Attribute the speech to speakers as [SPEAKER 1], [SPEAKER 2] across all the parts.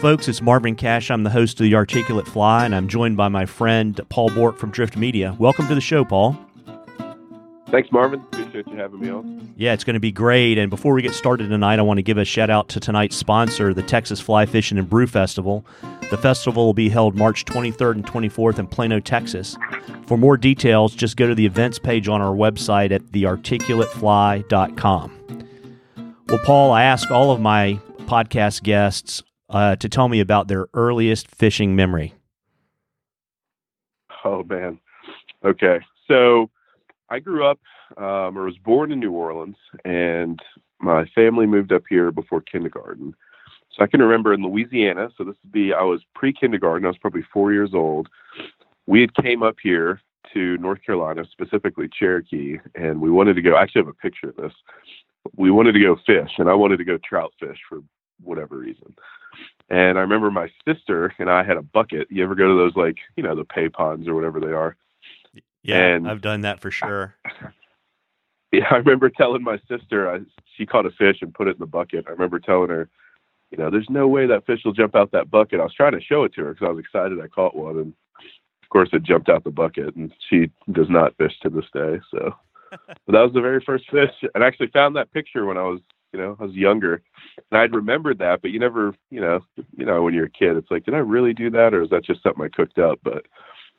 [SPEAKER 1] folks. It's Marvin Cash. I'm the host of The Articulate Fly, and I'm joined by my friend Paul Bourcq from Drift Media. Welcome to the show, Paul.
[SPEAKER 2] Thanks, Marvin. Appreciate you having me on.
[SPEAKER 1] Yeah, it's going to be great. And before we get started tonight, I want to give a shout out to tonight's sponsor, the Texas Fly Fishing and Brew Festival. The festival will be held March 23rd and 24th in Plano, Texas. For more details, just go to the events page on our website at thearticulatefly.com. Well, Paul, I ask all of my podcast guests uh, to tell me about their earliest fishing memory.
[SPEAKER 2] Oh, man. Okay. So I grew up um, or was born in New Orleans, and my family moved up here before kindergarten. So I can remember in Louisiana. So this would be I was pre-kindergarten. I was probably four years old. We had came up here to North Carolina, specifically Cherokee, and we wanted to go. I actually have a picture of this. We wanted to go fish, and I wanted to go trout fish for whatever reason. And I remember my sister and I had a bucket. You ever go to those like you know the pay ponds or whatever they are?
[SPEAKER 1] Yeah, and I've done that for sure.
[SPEAKER 2] Yeah, I remember telling my sister I, she caught a fish and put it in the bucket. I remember telling her, you know, there's no way that fish will jump out that bucket. I was trying to show it to her because I was excited I caught one, and of course it jumped out the bucket, and she does not fish to this day. So, but that was the very first fish, and I actually found that picture when I was, you know, I was younger, and I'd remembered that, but you never, you know, you know, when you're a kid, it's like, did I really do that, or is that just something I cooked up? But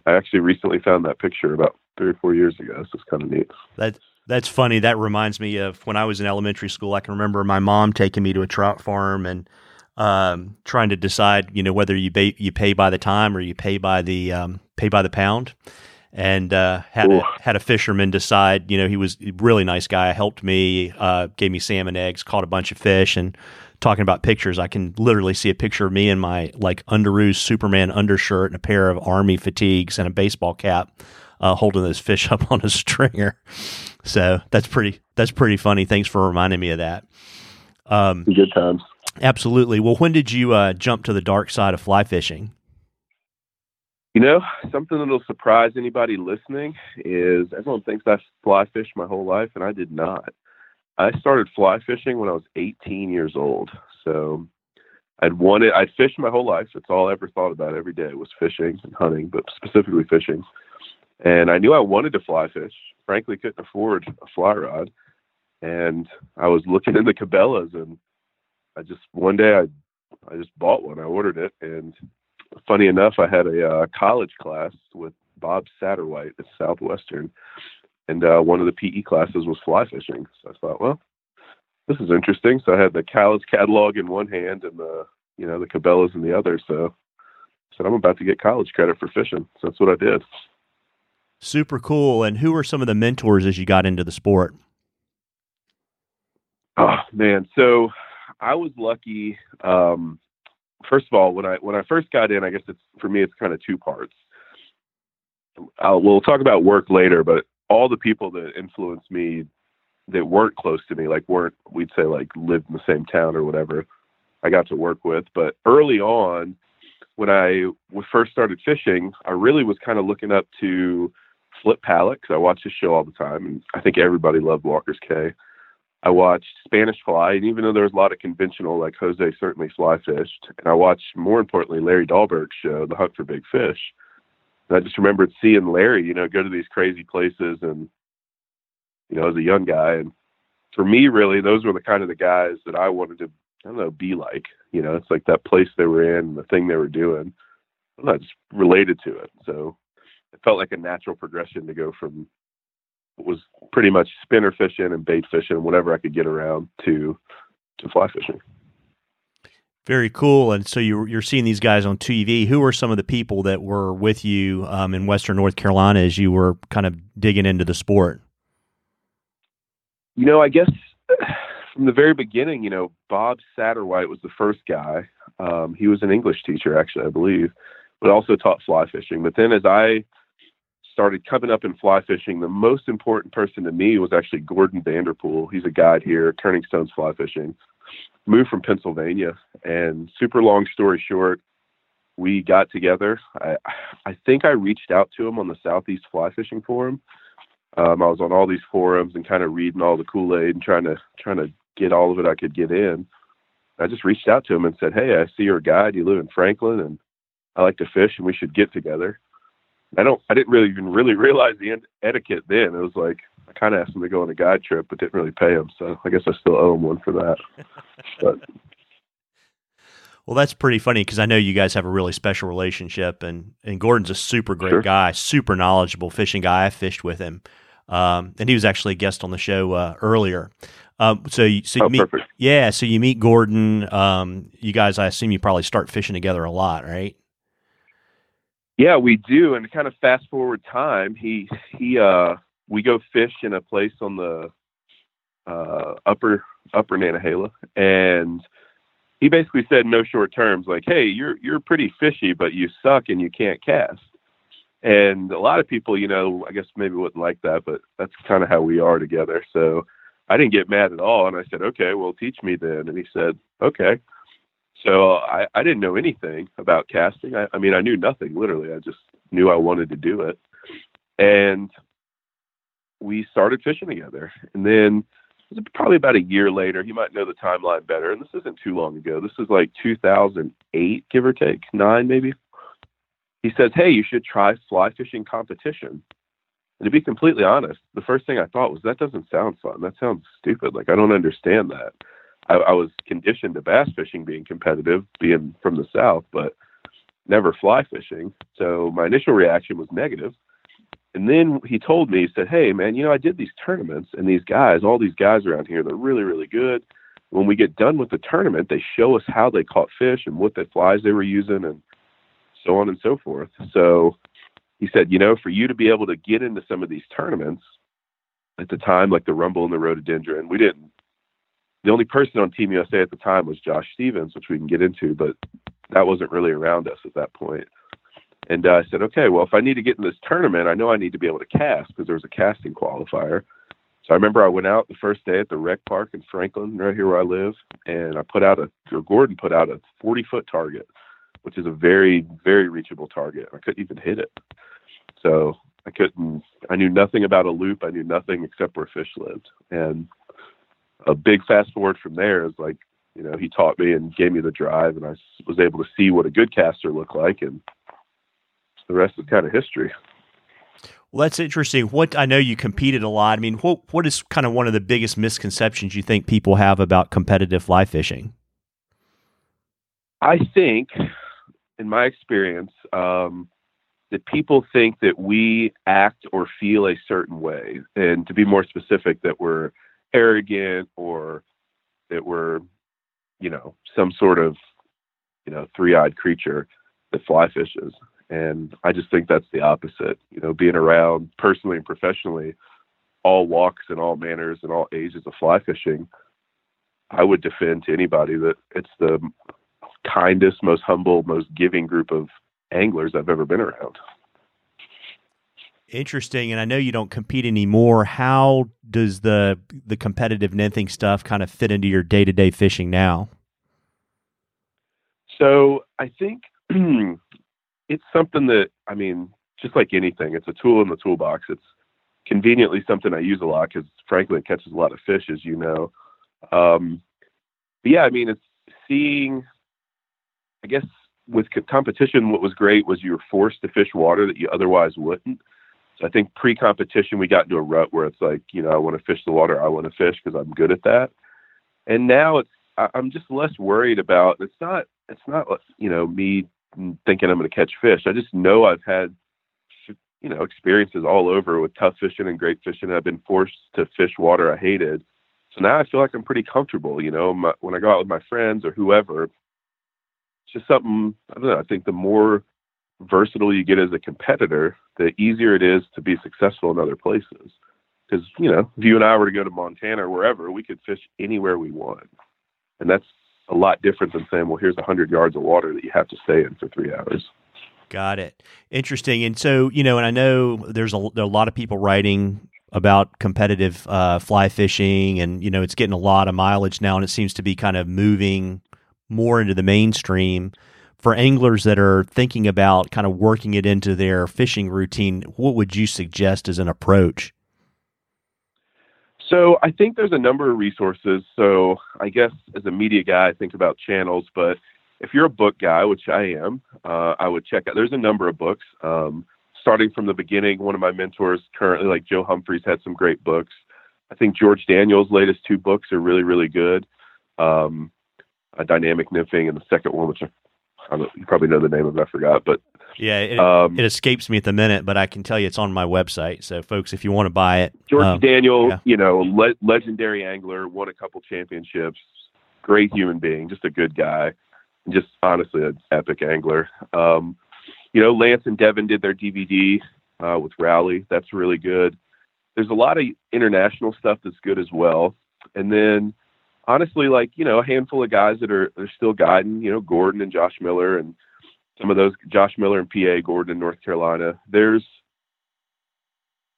[SPEAKER 2] I actually recently found that picture about three or four years ago. So it's kind of neat.
[SPEAKER 1] That that's funny. That reminds me of when I was in elementary school. I can remember my mom taking me to a trout farm and um, trying to decide, you know, whether you pay, you pay by the time or you pay by the um, pay by the pound. And uh, had a, had a fisherman decide, you know, he was a really nice guy. Helped me, uh, gave me salmon eggs, caught a bunch of fish, and talking about pictures, I can literally see a picture of me in my like underoos Superman undershirt and a pair of army fatigues and a baseball cap, uh, holding this fish up on a stringer. So that's pretty that's pretty funny. Thanks for reminding me of that.
[SPEAKER 2] Um, Good times.
[SPEAKER 1] Absolutely. Well, when did you uh, jump to the dark side of fly fishing?
[SPEAKER 2] You know, something that'll surprise anybody listening is everyone thinks I fly fished my whole life, and I did not. I started fly fishing when I was 18 years old. So I'd wanted, I'd fished my whole life. That's all I ever thought about every day was fishing and hunting, but specifically fishing. And I knew I wanted to fly fish. Frankly, couldn't afford a fly rod. And I was looking into Cabela's and I just, one day I, I just bought one. I ordered it. And funny enough, I had a uh, college class with Bob Satterwhite at Southwestern and uh, one of the PE classes was fly fishing. So I thought, well, this is interesting. So I had the college catalog in one hand and the you know the Cabela's in the other. So I said I'm about to get college credit for fishing. So that's what I did.
[SPEAKER 1] Super cool. And who were some of the mentors as you got into the sport?
[SPEAKER 2] Oh man, so I was lucky. Um, first of all, when I when I first got in, I guess it's for me it's kind of two parts. I'll, we'll talk about work later, but all the people that influenced me that weren't close to me, like weren't we'd say like lived in the same town or whatever, I got to work with. But early on, when I first started fishing, I really was kind of looking up to Flip Pallot because I watched his show all the time, and I think everybody loved Walker's Cay. I watched Spanish Fly, and even though there was a lot of conventional, like Jose certainly fly fished, and I watched more importantly Larry Dahlberg's show, The Hunt for Big Fish. And I just remembered seeing Larry, you know, go to these crazy places and, you know, as a young guy. And for me, really, those were the kind of the guys that I wanted to, I don't know, be like. You know, it's like that place they were in, the thing they were doing. I just related to it. So it felt like a natural progression to go from was pretty much spinner fishing and bait fishing, whatever I could get around, to to fly fishing.
[SPEAKER 1] Very cool. And so you're, you're seeing these guys on TV. Who are some of the people that were with you um, in Western North Carolina as you were kind of digging into the sport?
[SPEAKER 2] You know, I guess from the very beginning, you know, Bob Satterwhite was the first guy. Um, he was an English teacher, actually, I believe, but also taught fly fishing. But then as I started coming up in fly fishing, the most important person to me was actually Gordon Vanderpool. He's a guide here Turning Stones Fly Fishing moved from Pennsylvania. And super long story short, we got together. I, I think I reached out to him on the Southeast Fly Fishing Forum. Um, I was on all these forums and kind of reading all the Kool Aid and trying to trying to get all of it I could get in. I just reached out to him and said, "Hey, I see you're a guide. You live in Franklin, and I like to fish, and we should get together." I don't. I didn't really even really realize the etiquette then. It was like I kind of asked him to go on a guide trip, but didn't really pay him. So I guess I still owe him one for that. but
[SPEAKER 1] well, that's pretty funny because I know you guys have a really special relationship, and and Gordon's a super great sure. guy, super knowledgeable fishing guy. I fished with him, um, and he was actually a guest on the show uh, earlier. Um, so you, so you
[SPEAKER 2] oh,
[SPEAKER 1] meet,
[SPEAKER 2] perfect.
[SPEAKER 1] yeah, so you meet Gordon. Um, you guys, I assume you probably start fishing together a lot, right?
[SPEAKER 2] Yeah, we do. And kind of fast forward time, he he uh we go fish in a place on the uh upper upper Nantahala and he basically said no short terms like, Hey, you're you're pretty fishy, but you suck and you can't cast. And a lot of people, you know, I guess maybe wouldn't like that, but that's kind of how we are together. So I didn't get mad at all. And I said, okay, well, teach me then. And he said, okay. So I, I didn't know anything about casting. I, I mean, I knew nothing, literally. I just knew I wanted to do it. And we started fishing together. And then probably about a year later. You might know the timeline better. And this isn't too long ago. This is like 2008, give or take, nine maybe. He says, Hey, you should try fly fishing competition. And to be completely honest, the first thing I thought was that doesn't sound fun. That sounds stupid. Like I don't understand that. I, I was conditioned to bass fishing being competitive, being from the south, but never fly fishing. So my initial reaction was negative. And then he told me, he said, Hey man, you know, I did these tournaments and these guys, all these guys around here, they're really, really good. When we get done with the tournament, they show us how they caught fish and what the flies they were using and so on and so forth. So he said, you know, for you to be able to get into some of these tournaments at the time, like the Rumble and the Rhododendron, we didn't the only person on Team USA at the time was Josh Stevens, which we can get into, but that wasn't really around us at that point. And uh, I said, okay, well, if I need to get in this tournament, I know I need to be able to cast because there was a casting qualifier. So I remember I went out the first day at the rec park in Franklin, right here where I live, and I put out a, or Gordon put out a 40 foot target, which is a very, very reachable target. I couldn't even hit it. So I couldn't, I knew nothing about a loop. I knew nothing except where fish lived. And a big fast forward from there is like, you know, he taught me and gave me the drive, and I was able to see what a good caster looked like, and the rest is kind of history.
[SPEAKER 1] Well, that's interesting. What I know you competed a lot. I mean, what what is kind of one of the biggest misconceptions you think people have about competitive fly fishing?
[SPEAKER 2] I think, in my experience, um, that people think that we act or feel a certain way, and to be more specific, that we're arrogant or that we're, you know, some sort of, you know, three-eyed creature that fly fishes. And I just think that's the opposite. You know, being around personally and professionally all walks and all manners and all ages of fly fishing, I would defend to anybody that it's the kindest, most humble, most giving group of anglers I've ever been around.
[SPEAKER 1] Interesting, and I know you don't compete anymore. How does the the competitive nymphing stuff kind of fit into your day to day fishing now?
[SPEAKER 2] So I think it's something that I mean, just like anything, it's a tool in the toolbox. It's conveniently something I use a lot because frankly, it catches a lot of fish, as you know. Um, but yeah, I mean, it's seeing. I guess with competition, what was great was you were forced to fish water that you otherwise wouldn't. I think pre-competition we got into a rut where it's like, you know, I want to fish the water I want to fish because I'm good at that. And now it's I, I'm just less worried about. It's not it's not you know me thinking I'm going to catch fish. I just know I've had you know experiences all over with tough fishing and great fishing. I've been forced to fish water I hated. So now I feel like I'm pretty comfortable. You know, my, when I go out with my friends or whoever, it's just something. I don't know. I think the more versatile you get as a competitor, the easier it is to be successful in other places. Because, you know, if you and I were to go to Montana or wherever, we could fish anywhere we want. And that's a lot different than saying, well, here's 100 yards of water that you have to stay in for three hours.
[SPEAKER 1] Got it. Interesting. And so, you know, and I know there's a, there a lot of people writing about competitive uh, fly fishing, and, you know, it's getting a lot of mileage now, and it seems to be kind of moving more into the mainstream for anglers that are thinking about kind of working it into their fishing routine, what would you suggest as an approach?
[SPEAKER 2] So I think there's a number of resources. So I guess as a media guy, I think about channels, but if you're a book guy, which I am, uh, I would check out. There's a number of books. Um, starting from the beginning, one of my mentors currently, like Joe Humphreys, had some great books. I think George Daniel's latest two books are really, really good. Um, a dynamic nymphing, and the second one, which I, I you probably know the name of, it, I forgot, but
[SPEAKER 1] yeah, it, um, it, escapes me at the minute, but I can tell you it's on my website. So, folks, if you want to buy it,
[SPEAKER 2] George um, Daniel, yeah. you know, le- legendary angler, won a couple championships, great human being, just a good guy, and just honestly an epic angler. Um, you know, Lance and Devin did their DVD uh, with Rowley. That's really good. There's a lot of international stuff that's good as well. And then, honestly, like you know, a handful of guys that are are still guiding. You know, Gordon and Josh Miller and some of those Josh Miller and PA Gordon in North Carolina. There's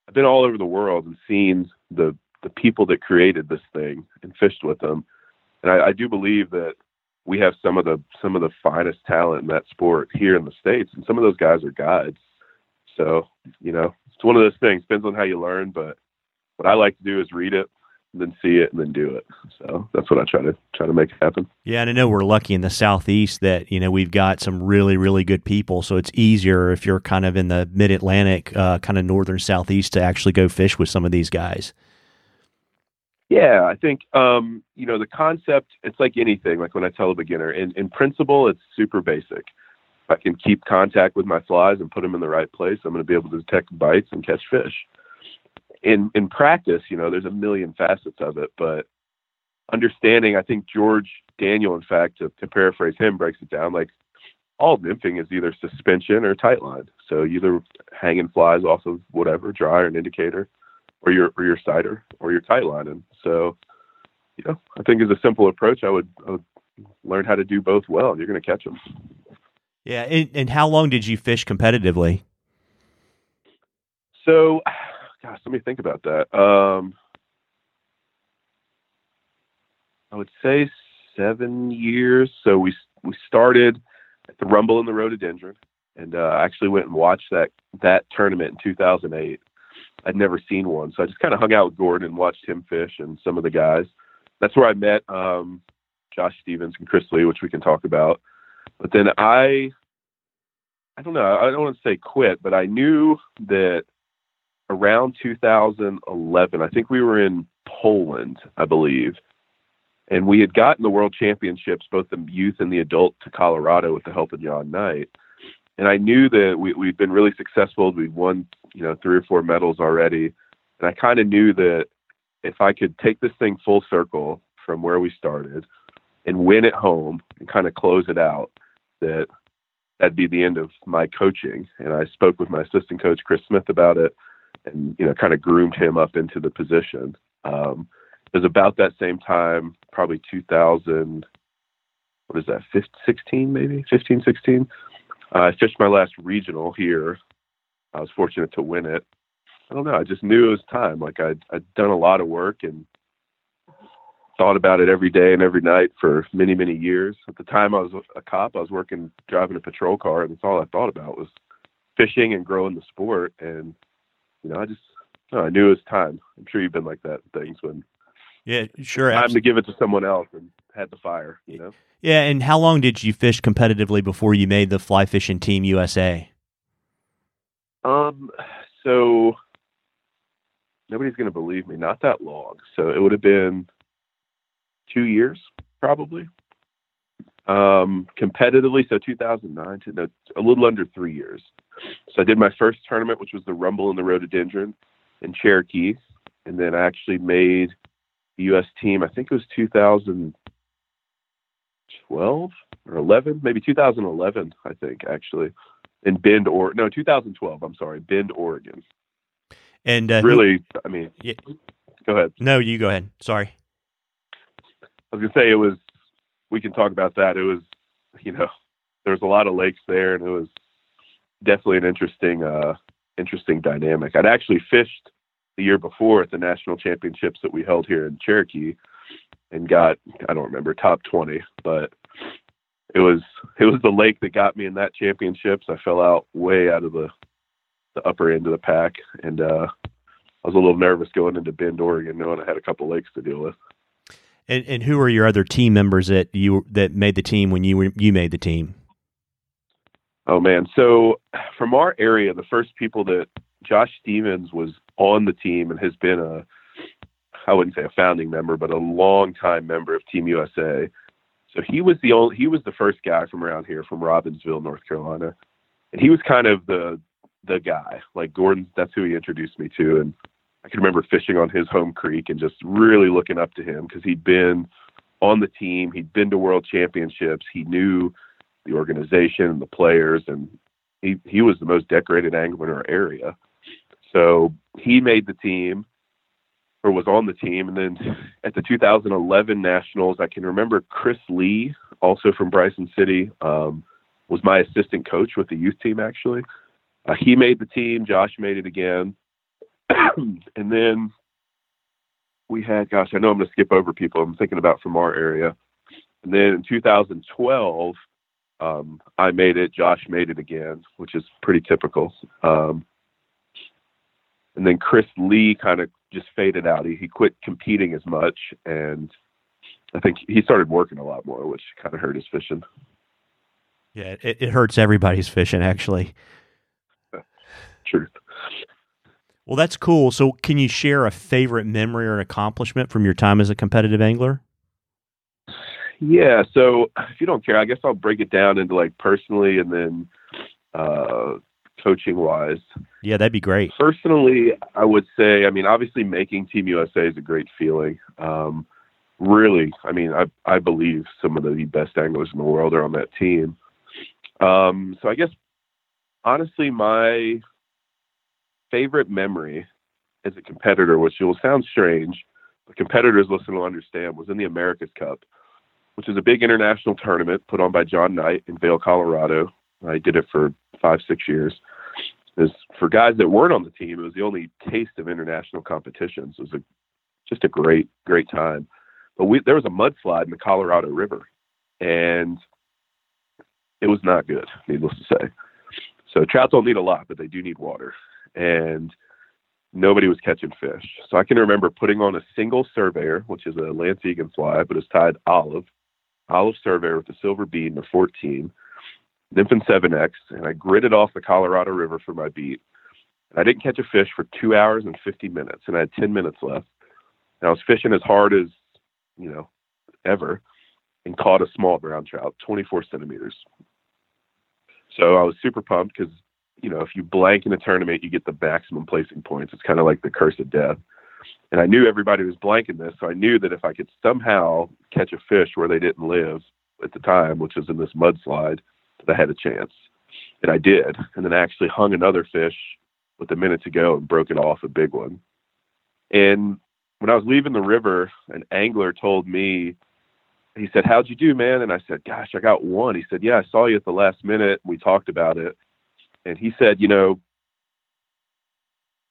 [SPEAKER 2] I've been all over the world and seen the the people that created this thing and fished with them, and I, I do believe that we have some of the some of the finest talent in that sport here in the states, and some of those guys are guides. So you know, it's one of those things. Depends on how you learn, but what I like to do is read it, then see it, and then do it. So that's what I try to try to make happen.
[SPEAKER 1] Yeah, and I know we're lucky in the southeast that you know we've got some really really good people, so it's easier if you're kind of in the mid Atlantic, uh, kind of northern southeast, to actually go fish with some of these guys.
[SPEAKER 2] Yeah, I think um, you know the concept. It's like anything. Like when I tell a beginner, in in principle, it's super basic. If I can keep contact with my flies and put them in the right place, I'm going to be able to detect bites and catch fish. In in practice, you know, there's a million facets of it, but understanding, I think George Daniel, in fact, to, to paraphrase him, breaks it down like all nymphing is either suspension or tight line. So either hanging flies off of whatever, dry or an indicator, or your or your sighter or your tight line. And So, you know, I think as a simple approach, I would, I would learn how to do both well, and you're going to catch them.
[SPEAKER 1] Yeah, and, and how long did you fish competitively?
[SPEAKER 2] So, gosh, let me think about that. Um, I would say seven years. So we we started at the Rumble in the Rhododendron, and uh, actually went and watched that that tournament in 2008. I'd never seen one, so I just kind of hung out with Gordon and watched him fish and some of the guys. That's where I met um, Josh Stevens and Chris Lee, which we can talk about. But then I, I don't know, I don't want to say quit, but I knew that around 2011, I think we were in Poland, I believe, and we had gotten the World Championships, both the youth and the adult, to Colorado with the help of John Knight and I knew that we, we'd been really successful. We'd won, you know, three or four medals already, and I kind of knew that if I could take this thing full circle from where we started and win at home and kind of close it out, that that'd be the end of my coaching. And I spoke with my assistant coach Chris Smith about it, and you know, kind of groomed him up into the position. Um, it was about that same time, probably 2000. What is that? 15, 16 maybe 15, 16 uh, I fished my last regional here. I was fortunate to win it. I don't know. I just knew it was time. Like I'd, I'd done a lot of work and thought about it every day and every night for many, many years. At the time I was a cop, I was working, driving a patrol car, and that's all I thought about was fishing and growing the sport. And, you know, I just, I knew it was time. I'm sure you've been like that things when
[SPEAKER 1] yeah, sure.
[SPEAKER 2] Time absolutely. to give it to someone else and had the fire, you know?
[SPEAKER 1] Yeah, and how long did you fish competitively before you made the fly fishing team USA?
[SPEAKER 2] Um, so nobody's going to believe me. Not that long. So it would have been two years, probably. Um, competitively, so 2009 to no, a little under three years. So I did my first tournament, which was the Rumble in the Rhododendron in Cherokee, and then I actually made the U.S. team. I think it was 2012 or 11, maybe 2011, I think actually, in Bend or no 2012. I'm sorry, Bend, Oregon.
[SPEAKER 1] And uh,
[SPEAKER 2] really, I mean,
[SPEAKER 1] yeah.
[SPEAKER 2] go ahead.
[SPEAKER 1] No, you go ahead. Sorry.
[SPEAKER 2] I was gonna say it was. We can talk about that. It was, you know, there was a lot of lakes there, and it was definitely an interesting, uh, interesting dynamic. I'd actually fished the year before at the national championships that we held here in Cherokee, and got I don't remember top 20, but it was it was the lake that got me in that championships. I fell out way out of the the upper end of the pack, and uh, I was a little nervous going into Bend, Oregon, knowing I had a couple lakes to deal with.
[SPEAKER 1] And, and who are your other team members that you that made the team when you were, you made the team?
[SPEAKER 2] Oh man, so from our area, the first people that Josh Stevens was on the team and has been a I wouldn't say a founding member, but a long time member of Team USA. So he was the only he was the first guy from around here from Robbinsville, North Carolina. And he was kind of the the guy. Like Gordon, that's who he introduced me to and I can remember fishing on his home creek and just really looking up to him because he'd been on the team, he'd been to world championships, he knew the organization, and the players, and he he was the most decorated angler in our area. So he made the team or was on the team. And then at the 2011 Nationals, I can remember Chris Lee, also from Bryson City, um, was my assistant coach with the youth team actually. Uh, he made the team. Josh made it again. and then we had, gosh, I know I'm going to skip over people I'm thinking about from our area. And then in 2012, um, I made it. Josh made it again, which is pretty typical. Um, and then Chris Lee kind of just faded out. He, he quit competing as much, and I think he started working a lot more, which kind of hurt his fishing.
[SPEAKER 1] Yeah, it, it hurts everybody's fishing, actually.
[SPEAKER 2] Truth.
[SPEAKER 1] Well, that's cool. So, can you share a favorite memory or an accomplishment from your time as a competitive angler?
[SPEAKER 2] Yeah. So, if you don't care, I guess I'll break it down into like personally and then uh, coaching wise.
[SPEAKER 1] Yeah, that'd be great.
[SPEAKER 2] Personally, I would say, I mean, obviously making Team USA is a great feeling. Um, really, I mean, I, I believe some of the best anglers in the world are on that team. Um, so I guess honestly, my favorite memory as a competitor, which will sound strange, but competitors listen will understand, was in the America's Cup, which is a big international tournament put on by John Knight in Vail, Colorado. I did it for five, six years. Is for guys that weren't on the team, it was the only taste of international competitions. It was a, just a great, great time. But we, there was a mudslide in the Colorado River, and it was not good, needless to say. So trout don't need a lot, but they do need water and nobody was catching fish. So I can remember putting on a single surveyor, which is a Lance Egan fly, but it's tied olive, olive surveyor with a silver bead and a 14, Nymphon 7X, and I gridded off the Colorado River for my beat. I didn't catch a fish for two hours and 50 minutes, and I had 10 minutes left. And I was fishing as hard as, you know, ever, and caught a small brown trout, 24 centimeters. So I was super pumped because you know, if you blank in a tournament, you get the maximum placing points. It's kind of like the curse of death. And I knew everybody was blanking this, so I knew that if I could somehow catch a fish where they didn't live at the time, which was in this mudslide, that I had a chance. And I did. And then I actually hung another fish with a minute to go and broke it off a big one. And when I was leaving the river, an angler told me, he said, How'd you do, man? And I said, Gosh, I got one. He said, Yeah, I saw you at the last minute. We talked about it and he said, you know,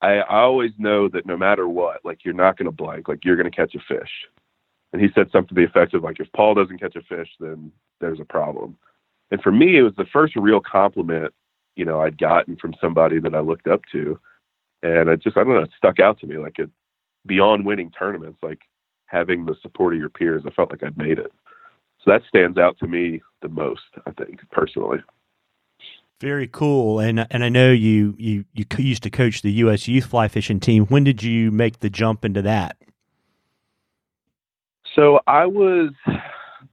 [SPEAKER 2] I, I always know that no matter what, like you're not going to blank, like you're going to catch a fish. And he said something to the effect of like, if Paul doesn't catch a fish, then there's a problem. And for me, it was the first real compliment, you know, I'd gotten from somebody that I looked up to. And it just, I don't know, it stuck out to me like it beyond winning tournaments, like having the support of your peers, I felt like I'd made it. So that stands out to me the most, I think, personally.
[SPEAKER 1] Very cool, and and I know you you you used to coach the U.S. youth fly fishing team. When did you make the jump into that?
[SPEAKER 2] So I was,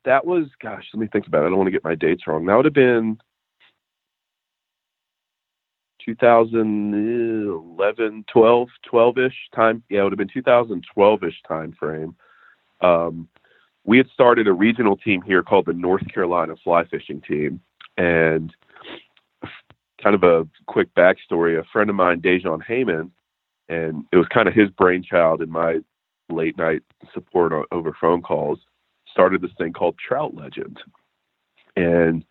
[SPEAKER 2] that was, gosh, let me think about it. I don't want to get my dates wrong. That would have been 2011, 12, 12 ish time. Yeah, it would have been 2012 ish time frame. Um, we had started a regional team here called the North Carolina Fly Fishing Team, and kind of a quick backstory. A friend of mine, Dejan Heyman, and it was kind of his brainchild in my late night support over phone calls, started this thing called Trout Legend. And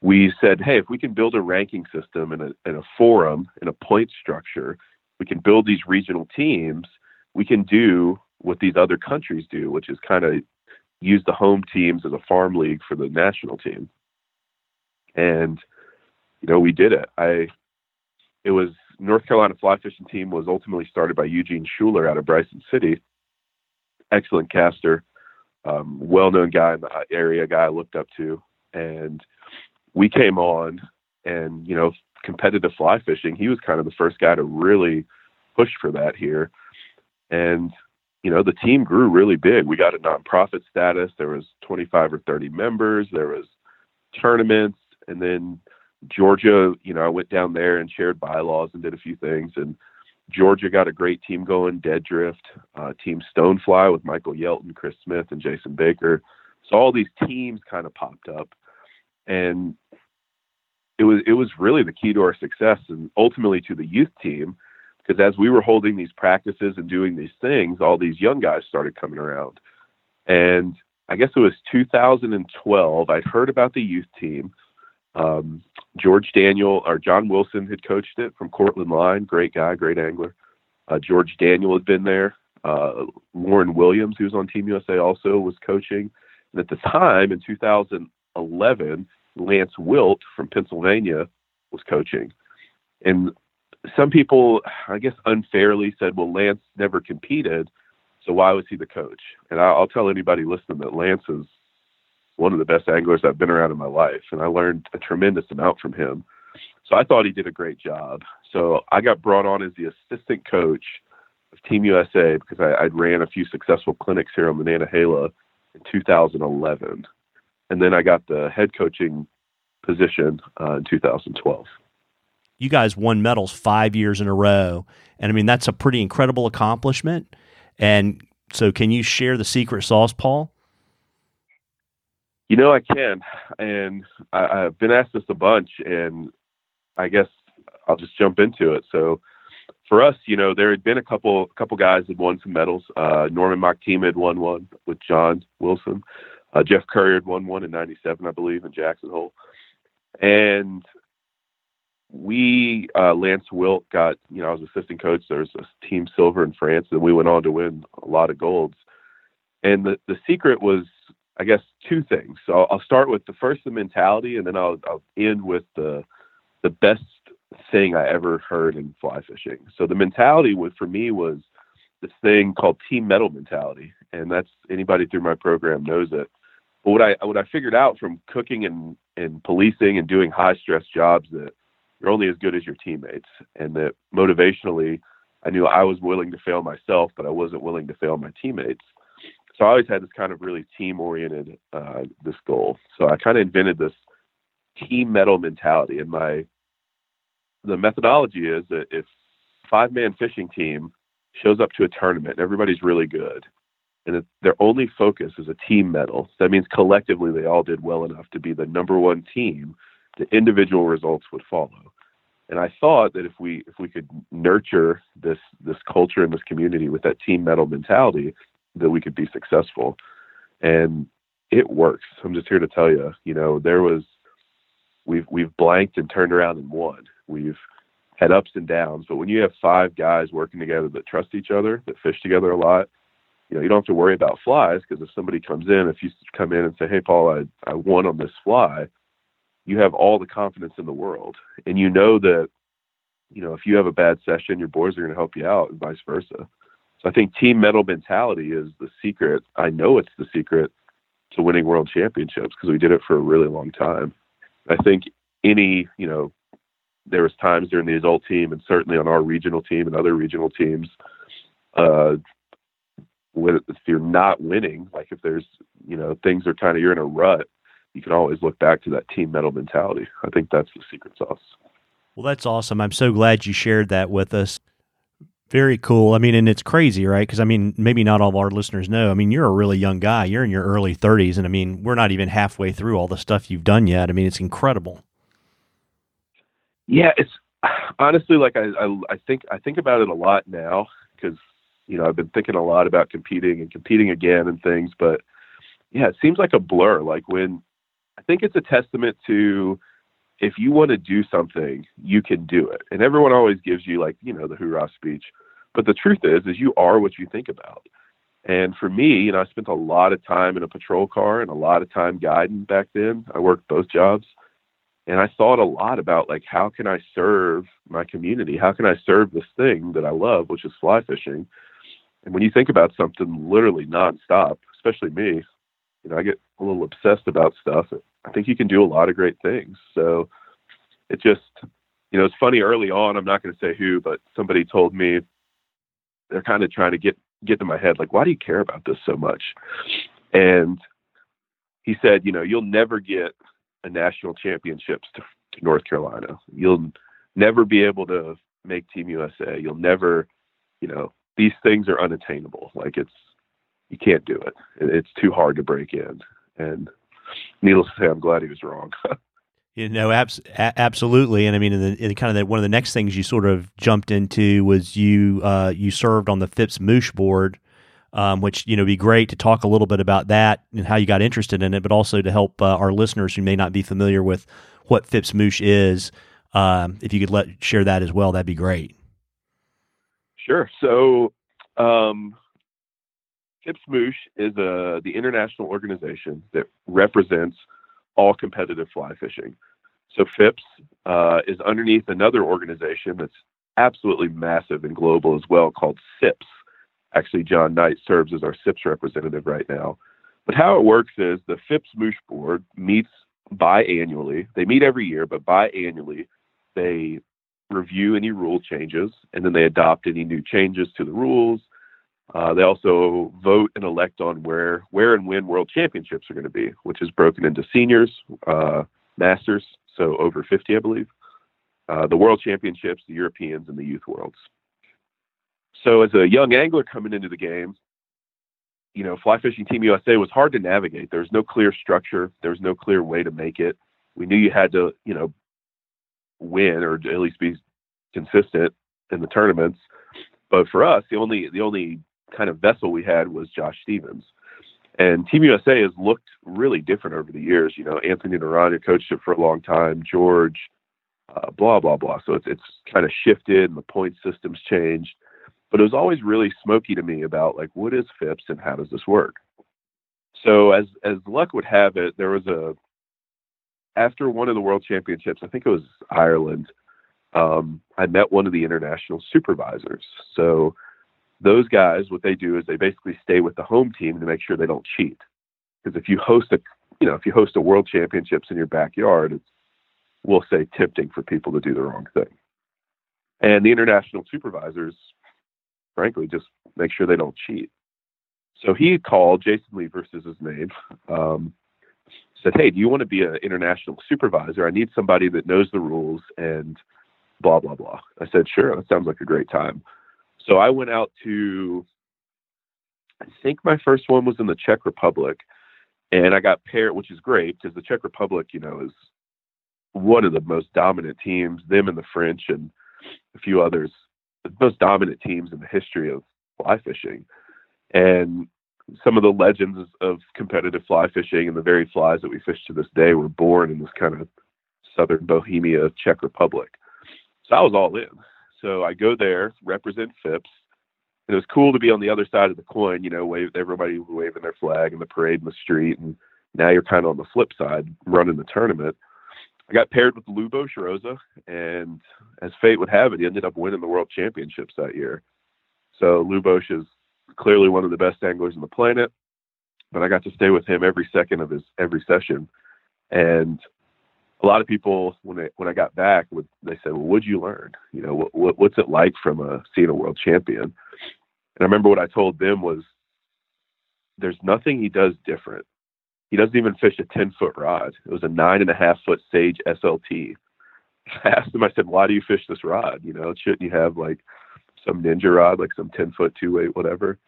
[SPEAKER 2] we said, hey, if we can build a ranking system and a, and a forum and a point structure, we can build these regional teams, we can do what these other countries do, which is kind of use the home teams as a farm league for the national team. And you know, we did it. I, it was North Carolina fly fishing team was ultimately started by Eugene Schuler out of Bryson City. Excellent caster. um, well-known guy in the area, guy I looked up to, and we came on, and you know, competitive fly fishing. He was kind of the first guy to really push for that here, and you know, the team grew really big. We got a nonprofit status. There was 25 or 30 members. There was tournaments, and then Georgia. You know, I went down there and shared bylaws and did a few things, and Georgia got a great team going, Dead Drift, uh, Team Stonefly with Michael Yelton, Chris Smith, and Jason Baker. So all these teams kind of popped up, and it was it was really the key to our success, and ultimately to the youth team, because as we were holding these practices and doing these things, all these young guys started coming around, and I guess it was 2012. I'd heard about the youth team. Um, George Daniel or John Wilson had coached it from Cortland Line. Great guy, great angler. Uh, George Daniel had been there. Uh, Lauren Williams, who was on Team USA, also was coaching. And at the time, in 2011, Lance Wilt from Pennsylvania was coaching. And some people, I guess, unfairly said, well, Lance never competed, so why was he the coach? And I'll tell anybody listening that Lance is one of the best anglers I've been around in my life, and I learned a tremendous amount from him. So I thought he did a great job. So I got brought on as the assistant coach of Team USA because I, I'd ran a few successful clinics here on Nantahala in 2011, and then I got the head coaching position uh, in 2012.
[SPEAKER 1] You guys won medals five years in a row, and I mean that's a pretty incredible accomplishment. And so, can you share the secret sauce, Paul?
[SPEAKER 2] You know, I can, and I, have been asked this a bunch, and I guess I'll just jump into it. So, for us, you know, there had been a couple a couple guys that won some medals. Uh, Norman Maktima had won one with John Wilson. Uh, Jeff Currier had won one in '97, I believe, in Jackson Hole, and we uh, Lance Wilt got you know I was assistant coach. There was a team silver in France, and we went on to win a lot of golds. And the the secret was I guess two things. So I'll, start with the first the mentality, and then I'll, I'll end with the the best thing I ever heard in fly fishing. So the mentality was for me was this thing called team medal mentality, and that's anybody through my program knows it. But what I what I figured out from cooking and and policing and doing high stress jobs that you're only as good as your teammates, and that motivationally, I knew I was willing to fail myself, but I wasn't willing to fail my teammates so I always had this kind of really team oriented uh, this goal. So I kind of invented this team medal mentality, and my the methodology is that if five man fishing team shows up to a tournament and everybody's really good, and their only focus is a team medal, that means collectively they all did well enough to be the number one team. The individual results would follow. And I thought that if we if we could nurture this this culture in this community with that team medal mentality, that we could be successful. And it works. I'm just here to tell you, you know, there was we've we've blanked and turned around and won. We've had ups and downs, but when you have five guys working together that trust each other, that fish together a lot, you know, you don't have to worry about flies because if somebody comes in, if you come in and say, "Hey, Paul, I I won on this fly," you have all the confidence in the world, and you know that, you know, if you have a bad session, your boys are going to help you out, and vice versa. So I think team medal mentality is the secret. I know it's the secret to winning world championships because we did it for a really long time. I think any, you know, there was times during the adult team and certainly on our regional team and other regional teams, uh, when if you're not winning, like if there's, you know, things are kind of you're in a rut, you can always look back to that team medal mentality. I think that's the secret sauce.
[SPEAKER 1] Well, that's awesome. I'm so glad you shared that with us. Very cool. I mean, and it's crazy, right? Because I mean, maybe not all of our listeners know. I mean, you're a really young guy. You're in your early 30s, and I mean, we're not even halfway through all the stuff you've done yet. I mean, it's incredible.
[SPEAKER 2] Yeah, it's honestly like I I, I think I think about it a lot now because you know I've been thinking a lot about competing and competing again and things, but yeah, it seems like a blur. Like when I think it's a testament to if you want to do something, you can do it. And everyone always gives you like, you know, the hoorah speech. But the truth is, is you are what you think about. And for me, you know, I spent a lot of time in a patrol car and a lot of time guiding back then. I worked both jobs. And I thought a lot about like how can I serve my community? How can I serve this thing that I love, which is fly fishing? And when you think about something literally nonstop, especially me, you know, I get a little obsessed about stuff. I think you can do a lot of great things. So it just, you know, it's funny early on. I'm not going to say who, but somebody told me they're kind of trying to get get to my head, like, why do you care about this so much? And he said, you know, you'll never get a national championships to, to North Carolina. You'll never be able to make Team USA. You'll never, you know, these things are unattainable. Like it's you can't do it. It's too hard to break in. And needless to say, I'm glad he was wrong.
[SPEAKER 1] you know, abs- absolutely. And I mean, in the, in kind of the, one of the next things you sort of jumped into was you uh, you served on the FIPS-Mouche board, um, which you know be great to talk a little bit about that and how you got interested in it, but also to help uh, our listeners who may not be familiar with what FIPS-Mouche is. Um, if you could let share that as well, that'd be great.
[SPEAKER 2] Sure. So, um, FIPS-Mouche is a, uh, the international organization that represents all competitive fly fishing. So FIPS uh, is underneath another organization that's absolutely massive and global as well called CIPS. Actually, John Knight serves as our CIPS representative right now. But how it works is the FIPS-Mouche Board meets biannually. They meet every year, but biannually they review any rule changes and then they adopt any new changes to the rules. Uh, they also vote and elect on where where and when world championships are going to be, which is broken into seniors, uh, masters, so over 50, I believe, uh, the world championships, the Europeans, and the youth worlds. So as a young angler coming into the game, you know, fly fishing team USA was hard to navigate. There was no clear structure. There was no clear way to make it. We knew you had to, you know, win or at least be consistent in the tournaments. But for us, the only the only kind of vessel we had was Josh Stevens. And Team USA has looked really different over the years. You know, Anthony Naranja coached it for a long time, George, uh, blah blah blah. So it's it's kind of shifted, and the point system's changed. But it was always really smoky to me about like what is FIPS and how does this work. So as as luck would have it, there was a after one of the World Championships, I think it was Ireland. Um, I met one of the international supervisors. So those guys, what they do is they basically stay with the home team to make sure they don't cheat. Because if you host a, you know, if you host a World Championships in your backyard, it's we'll say tempting for people to do the wrong thing. And the international supervisors, frankly, just make sure they don't cheat. So he called Jason Levers is his name. Um, said, "Hey, do you want to be an international supervisor? I need somebody that knows the rules and blah blah blah." I said, "Sure, that sounds like a great time." So I went out to, I think my first one was in the Czech Republic, and I got paired, which is great because the Czech Republic, you know, is one of the most dominant teams. Them and the French and a few others, the most dominant teams in the history of fly fishing, and some of the legends of competitive fly fishing and the very flies that we fish to this day were born in this kind of southern Bohemia, Czech Republic. So I was all in. So I go there, represent FIPS. And it was cool to be on the other side of the coin, you know, wave everybody waving their flag in the parade in the street. And now you're kind of on the flip side running the tournament. I got paired with Lubo Roza, and as fate would have it, he ended up winning the world championships that year. So Lubos is clearly one of the best anglers on the planet. But I got to stay with him every second of his every session, and a lot of people when I when I got back would they said, "Well, what'd you learn? You know, what, what what's it like from a seeing a world champion?" And I remember what I told them was, "There's nothing he does different. He doesn't even fish a ten foot rod. It was a nine and a half foot Sage SLT." I asked him, I said, "Why do you fish this rod? You know, shouldn't you have like some ninja rod, like some 10 foot two weight, whatever.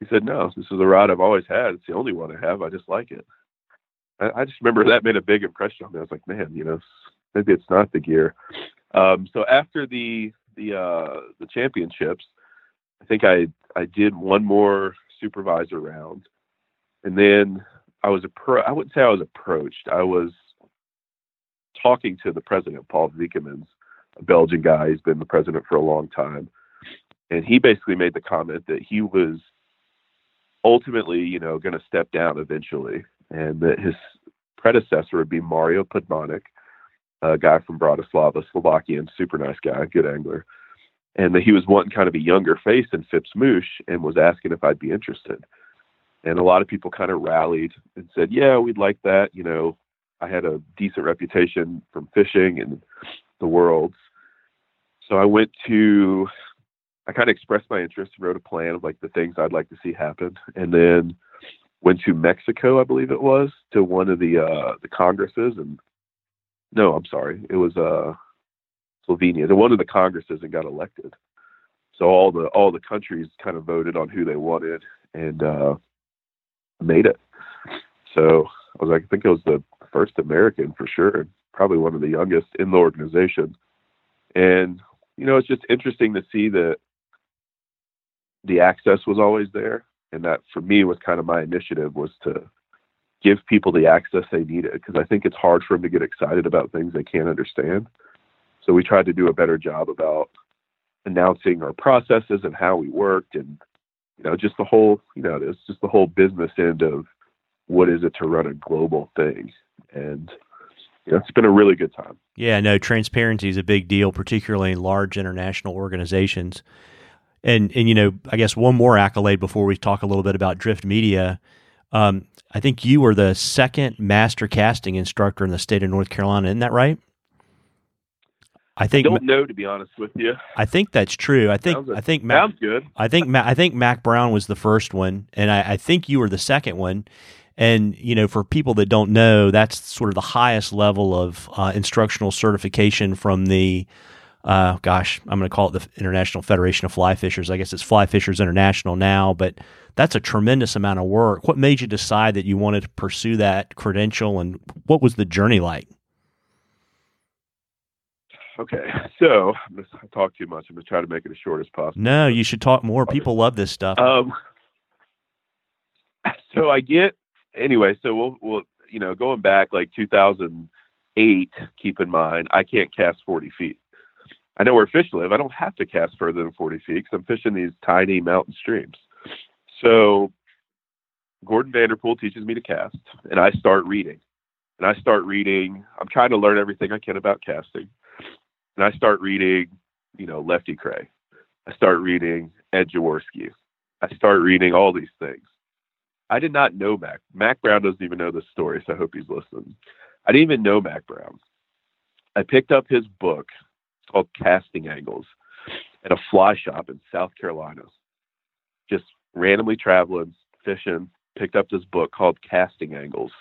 [SPEAKER 2] He said, no, this is a rod I've always had. It's the only one I have. I just like it. I, just remember that made a big impression on me. I was like, man, you know, maybe it's not the gear. Um, so after the, the, uh, the championships, I think I, I did one more supervisor round and then I was a pro, I wouldn't say I was approached. I was talking to the president, Paul Vekemans, a Belgian guy. He's been the president for a long time and he basically made the comment that he was ultimately, you know, going to step down eventually, and that his predecessor would be Mario Podmanic, a guy from Bratislava, Slovakian, super nice guy, good angler, and that he was wanting kind of a younger face in FIPS-Mouche and was asking if I'd be interested. and a lot of people kind of rallied and said, "Yeah, we'd like that." You know, I had a decent reputation from fishing and the worlds, so I went to. I kind of expressed my interest, wrote a plan of like the things I'd like to see happen, and then went to Mexico, I believe it was, to one of the uh, the congresses, and no, I'm sorry, it was uh, Slovenia, to one of the congresses, and got elected. So all the all the countries kind of voted on who they wanted, and uh, made it. So I was like, I think it was the first American for sure, probably one of the youngest in the organization. And you know, it's just interesting to see that the access was always there, and that for me was kind of my initiative was to give people the access they needed because I think it's hard for them to get excited about things they can't understand. So we tried to do a better job about announcing our processes and how we worked and you know, just the whole, you know, it's just the whole business end of what is it to run a global thing. And you know, it's been a really good time.
[SPEAKER 1] Yeah, no, transparency is a big deal, particularly in large international organizations. And and you know, I guess one more accolade before we talk a little bit about Drift Media. Um, I think you were the second master casting instructor in the state of North Carolina. Isn't that right?
[SPEAKER 2] I think I don't know to be honest with you.
[SPEAKER 1] I think that's true. I think I think
[SPEAKER 2] Mac, sounds good.
[SPEAKER 1] I think I think Mac Brown was the first one, and I, I, think you were the second one. And you know, for people that don't know, that's sort of the highest level of uh, instructional certification from the. Uh, gosh, I'm going to call it the International Federation of Fly Fishers. I guess it's Fly Fishers International now, but that's a tremendous amount of work. What made you decide that you wanted to pursue that credential, and what was the journey like?
[SPEAKER 2] Okay, so I'm gonna talk too much. I'm gonna try to make it as short as possible.
[SPEAKER 1] No, you should talk more. People love this stuff.
[SPEAKER 2] Um, so I get anyway. So we'll, we'll, you know, going back like 2008. Keep in mind, I can't cast 40 feet. I know where fish live. I don't have to cast further than 40 feet because I'm fishing these tiny mountain streams. So Gordon Vanderpool teaches me to cast, and I start reading. And I start reading. I'm trying to learn everything I can about casting and I start reading, you know, Lefty Kreh. I start reading Ed Jaworski. I start reading all these things. I did not know Mac. Mac Brown doesn't even know this story, so I hope he's listening. I didn't even know Mac Brown. I picked up his book called Casting Angles at a fly shop in South Carolina. Just randomly traveling, fishing, picked up this book called Casting Angles.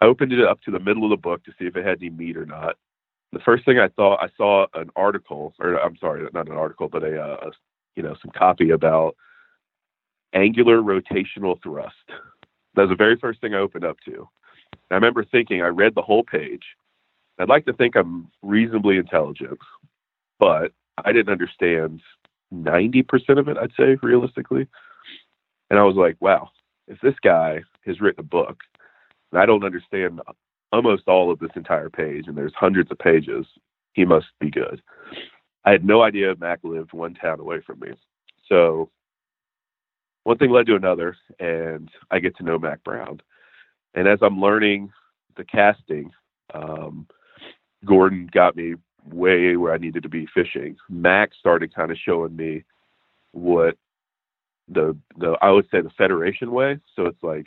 [SPEAKER 2] I opened it up to the middle of the book to see if it had any meat or not the first thing I thought I saw an article, or I'm sorry, not an article, but a, uh, you know some copy about angular rotational thrust. That was the very first thing I opened up to. And I remember thinking I read the whole page. I'd like to think I'm reasonably intelligent, but I didn't understand 90% of it, I'd say, realistically. And I was like, wow, if this guy has written a book and I don't understand almost all of this entire page, and there's hundreds of pages. He must be good. I had no idea Mac lived one town away from me. So one thing led to another, and I get to know Mac Brown. And as I'm learning the casting, um, Gordon got me way where I needed to be fishing. Mac started kind of showing me what the the I would say the federation way. So it's like,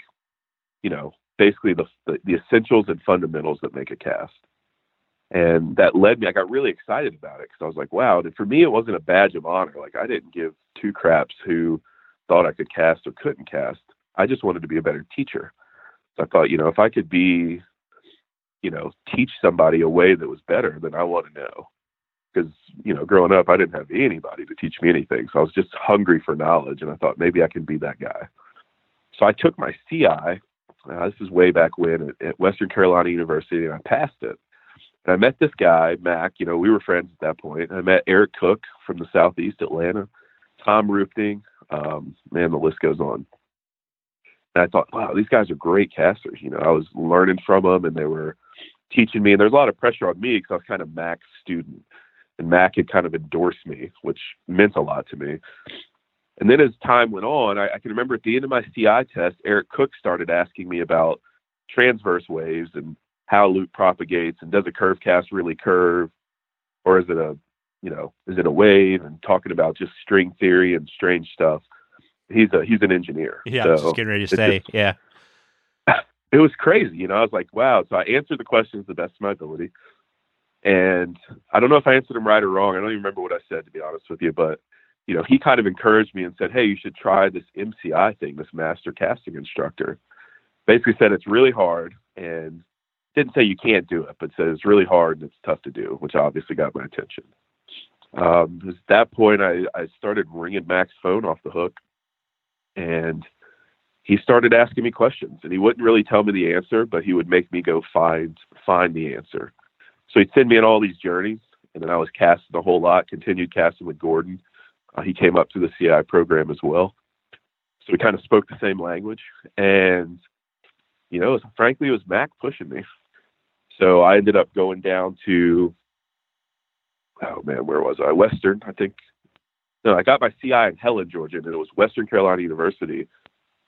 [SPEAKER 2] you know, basically the, the, the essentials and fundamentals that make a cast. And that led me, I got really excited about it because I was like, wow. And for me, it wasn't a badge of honor. Like, I didn't give two craps who thought I could cast or couldn't cast. I just wanted to be a better teacher. So I thought, you know, if I could be, you know, teach somebody a way that was better, than I want to know. Because, you know, growing up, I didn't have anybody to teach me anything. So I was just hungry for knowledge. And I thought maybe I can be that guy. So I took my CI uh, this is way back when at, at Western Carolina University, and I passed it. And I met this guy, Mac. You know, we were friends at that point. I met Eric Cook from the Southeast Atlanta, Tom Rupting. Um, man, the list goes on. And I thought, wow, these guys are great casters. You know, I was learning from them, and they were teaching me. And there's a lot of pressure on me because I was kind of Mac's student, and Mac had kind of endorsed me, which meant a lot to me. And then as time went on, I, I, can remember at the end of my CI test, Eric Cook started asking me about transverse waves and how loop propagates and does a curve cast really curve or is it a you know is it a wave and talking about just string theory and strange stuff he's a he's an engineer.
[SPEAKER 1] Yeah,
[SPEAKER 2] so
[SPEAKER 1] just getting ready to say,
[SPEAKER 2] just,
[SPEAKER 1] yeah.
[SPEAKER 2] It was crazy, you know. I was like, wow. So I answered the questions the best of my ability, and I don't know if I answered them right or wrong. I don't even remember what I said to be honest with you, but you know, he kind of encouraged me and said, hey, you should try this MCI thing, this master casting instructor. Basically said it's really hard and didn't say you can't do it, but said it's really hard and it's tough to do, which obviously got my attention. Um, at that point, I, I started ringing Mac's phone off the hook, and he started asking me questions. And he wouldn't really tell me the answer, but he would make me go find find the answer. So he'd send me on all these journeys, and then I was casting a whole lot. Continued casting with Gordon. Uh, he came up through the CI program as well, so we kind of spoke the same language. And you know, frankly, it was Mac pushing me. So I ended up going down to, oh man, where was I? Western, I think. No, I got my CI in Helen, Georgia, and it was Western Carolina University.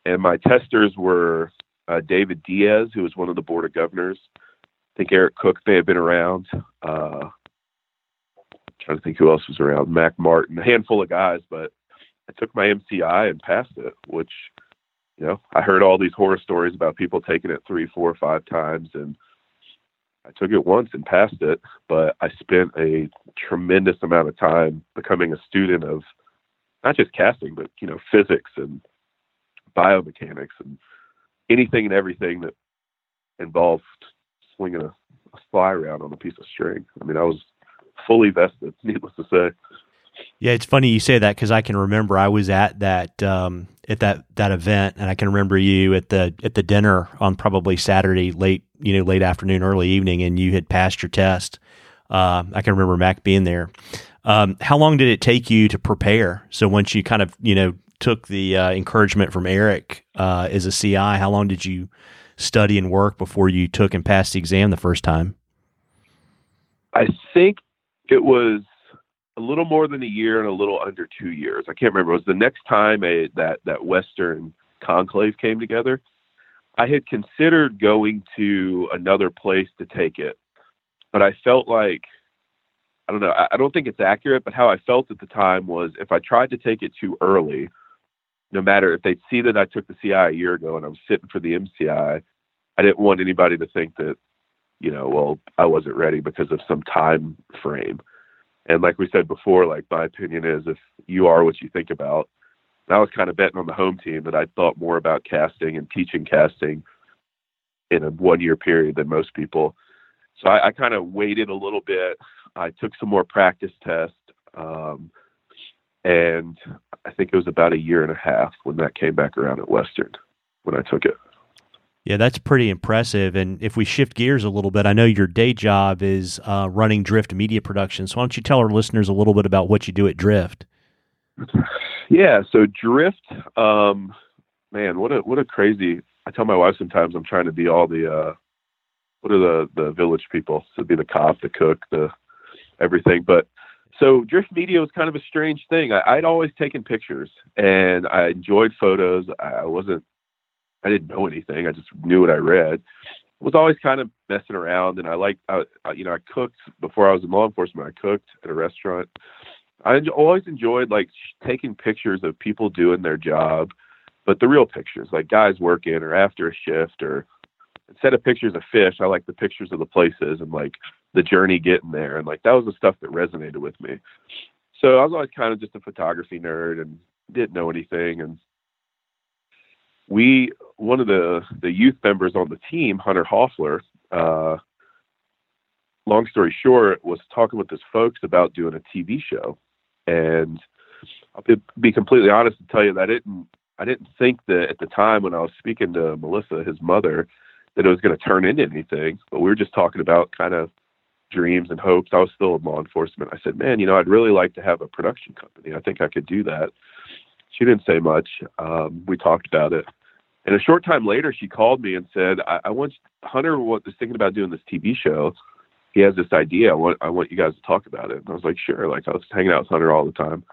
[SPEAKER 2] And my testers were uh, David Diaz, who was one of the board of governors. I think Eric Cook may have been around. Uh, trying to think who else was around. Mac Martin, a handful of guys, but I took my MCI and passed it, which, you know, I heard all these horror stories about people taking it three, four, five times, and I took it once and passed it, but I spent a tremendous amount of time becoming a student of not just casting, but you know, physics and biomechanics and anything and everything that involved swinging a, a fly around on a piece of string. I mean, I was fully vested, needless to say.
[SPEAKER 1] Yeah, it's funny you say that because I can remember I was at that um, at that that event, and I can remember you at the at the dinner on probably Saturday late you know late afternoon, early evening, and you had passed your test. Uh, I can remember Mac being there. Um, how long did it take you to prepare? So once you kind of you know took the uh, encouragement from Eric uh, as a CI, how long did you study and work before you took and passed the exam the first time?
[SPEAKER 2] I think it was a little more than a year and a little under two years. I can't remember. It was the next time that that Western conclave came together. I had considered going to another place to take it, but I felt like I don't know. I, I don't think it's accurate, but how I felt at the time was if I tried to take it too early, no matter if they'd see that I took the CI a year ago and I was sitting for the MCI, I didn't want anybody to think that, you know, well, I wasn't ready because of some time frame. And like we said before, like my opinion is if you are what you think about, I was kind of betting on the home team that I thought more about casting and teaching casting in a one year period than most people. So I, I kind of waited a little bit. I took some more practice tests. Um, and I think it was about a year and a half when that came back around at Western when I took it.
[SPEAKER 1] Yeah, that's pretty impressive. And if we shift gears a little bit, I know your day job is uh, running Drift Media Production. So why don't you tell our listeners a little bit about what you do at Drift?
[SPEAKER 2] Yeah, so Drift, um, man, what a what a crazy. I tell my wife sometimes I'm trying to be all the uh, what are the the village people? So be the cop, the cook, the everything. But so Drift Media was kind of a strange thing. I, would always taken pictures and I enjoyed photos. I wasn't I didn't know anything. I just knew what I read. I Was always kind of messing around, and I like, I, you know, I cooked before I was in law enforcement. I cooked at a restaurant. I always enjoyed like taking pictures of people doing their job, but the real pictures, like guys working or after a shift, or instead of pictures of fish, I like the pictures of the places and like the journey getting there, and like that was the stuff that resonated with me. So I was always kind of just a photography nerd and didn't know anything, and we one of the the youth members on the team, Hunter Hoffler, uh, long story short, was talking with his folks about doing a TV show, and I'll be, completely honest and tell you that I didn't I didn't think that at the time when I was speaking to Melissa, his mother, that it was going to turn into anything. But we were just talking about kind of dreams and hopes. I was still in law enforcement. I said, man, you know, I'd really like to have a production company. I think I could do that. She didn't say much. Um, we talked about it. And a short time later, she called me and said, I, I want Hunter was thinking about doing this TV show. He has this idea. I want I want you guys to talk about it. And I was like, sure. Like I was hanging out with Hunter all the time.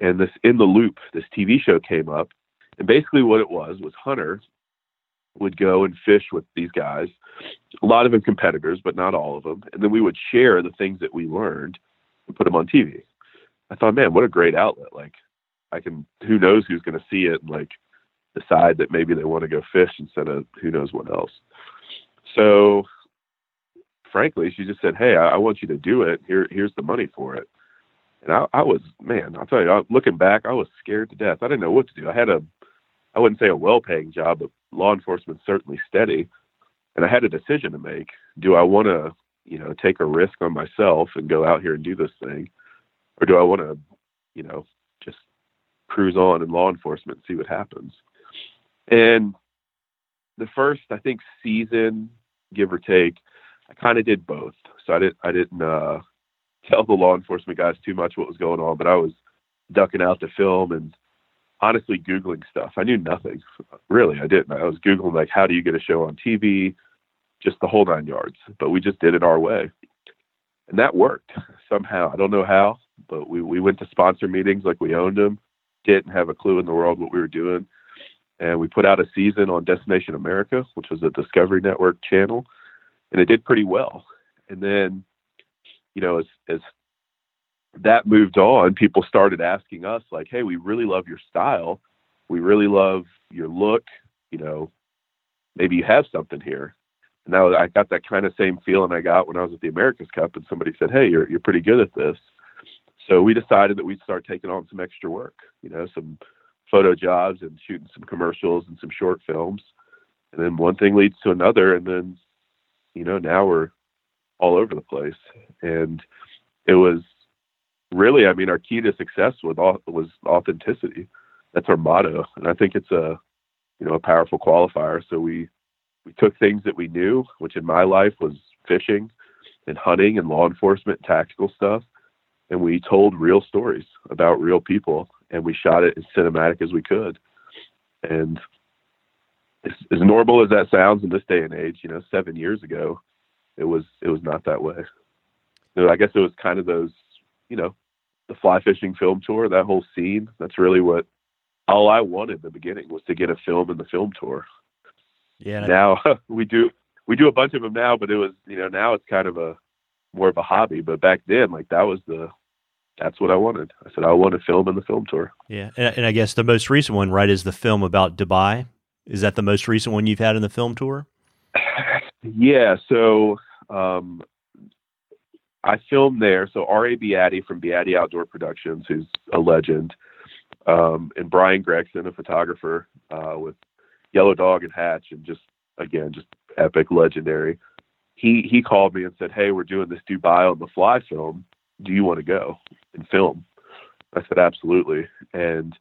[SPEAKER 2] And this in the loop, this TV show came up. And basically what it was was Hunter would go and fish with these guys. A lot of them competitors, but not all of them. And then we would share the things that we learned and put them on TV. I thought, man, what a great outlet. Like I can who knows who's going to see it and like decide that maybe they want to go fish instead of who knows what else. So frankly, she just said, "Hey, I, I want you to do it. Here, here's the money for it." And I, I was, man, I'll tell you, I, looking back, I was scared to death. I didn't know what to do. I had a, I wouldn't say a well-paying job, but law enforcement certainly steady, and I had a decision to make. Do I want to, you know, take a risk on myself and go out here and do this thing, or do I want to, you know, just cruise on in law enforcement and see what happens? And the first, I think, season, give or take, I kind of did both. So I didn't, I didn't uh, tell the law enforcement guys too much what was going on, but I was ducking out to film and honestly googling stuff. I knew nothing, really. I didn't. I was googling like, how do you get a show on TV? Just the whole nine yards. But we just did it our way, and that worked somehow. I don't know how, but we we went to sponsor meetings like we owned them. Didn't have a clue in the world what we were doing and we put out a season on Destination America, which was a Discovery Network channel, and it did pretty well. And then, you know, as as that moved on, people started asking us like, "Hey, we really love your style. We really love your look. You know, maybe you have something here." And now I got that kind of same feeling I got when I was at the America's Cup, and somebody said, "Hey, you're you're pretty good at this." So we decided that we'd start taking on some extra work. You know, some photo jobs and shooting some commercials and some short films. And then one thing leads to another. And then, you know, now we're all over the place. And it was really, I mean, our key to success was, was authenticity. That's our motto. And I think it's a, you know, a powerful qualifier. So we, we took things that we knew, which in my life was fishing and hunting and law enforcement, and tactical stuff. And we told real stories about real people and we shot it as cinematic as we could. And as, as normal as that sounds in this day and age, you know, seven years ago, it was it was not that way. So I guess it was kind of those, you know, the fly fishing film tour, that whole scene. That's really what all I wanted in the beginning was to get a film in the film tour.
[SPEAKER 1] Yeah.
[SPEAKER 2] Now we do we do a bunch of them now, but it was you know now it's kind of a more of a hobby. But back then, like that was the that's what I wanted. I said I want to film in the film tour.
[SPEAKER 1] Yeah, and, and, I guess the most recent one, right, is the film about Dubai. Is that the most recent one you've had in the film tour?
[SPEAKER 2] yeah. So um, I filmed there. So R.A. Beattie from Beattie Outdoor Productions, who's a legend, um, and Brian Gregson, a photographer uh, with Yellow Dog and Hatch, and just again, just epic, legendary. He he called me and said, "Hey, we're doing this Dubai on the fly film." do you want to go and film? I said, absolutely. And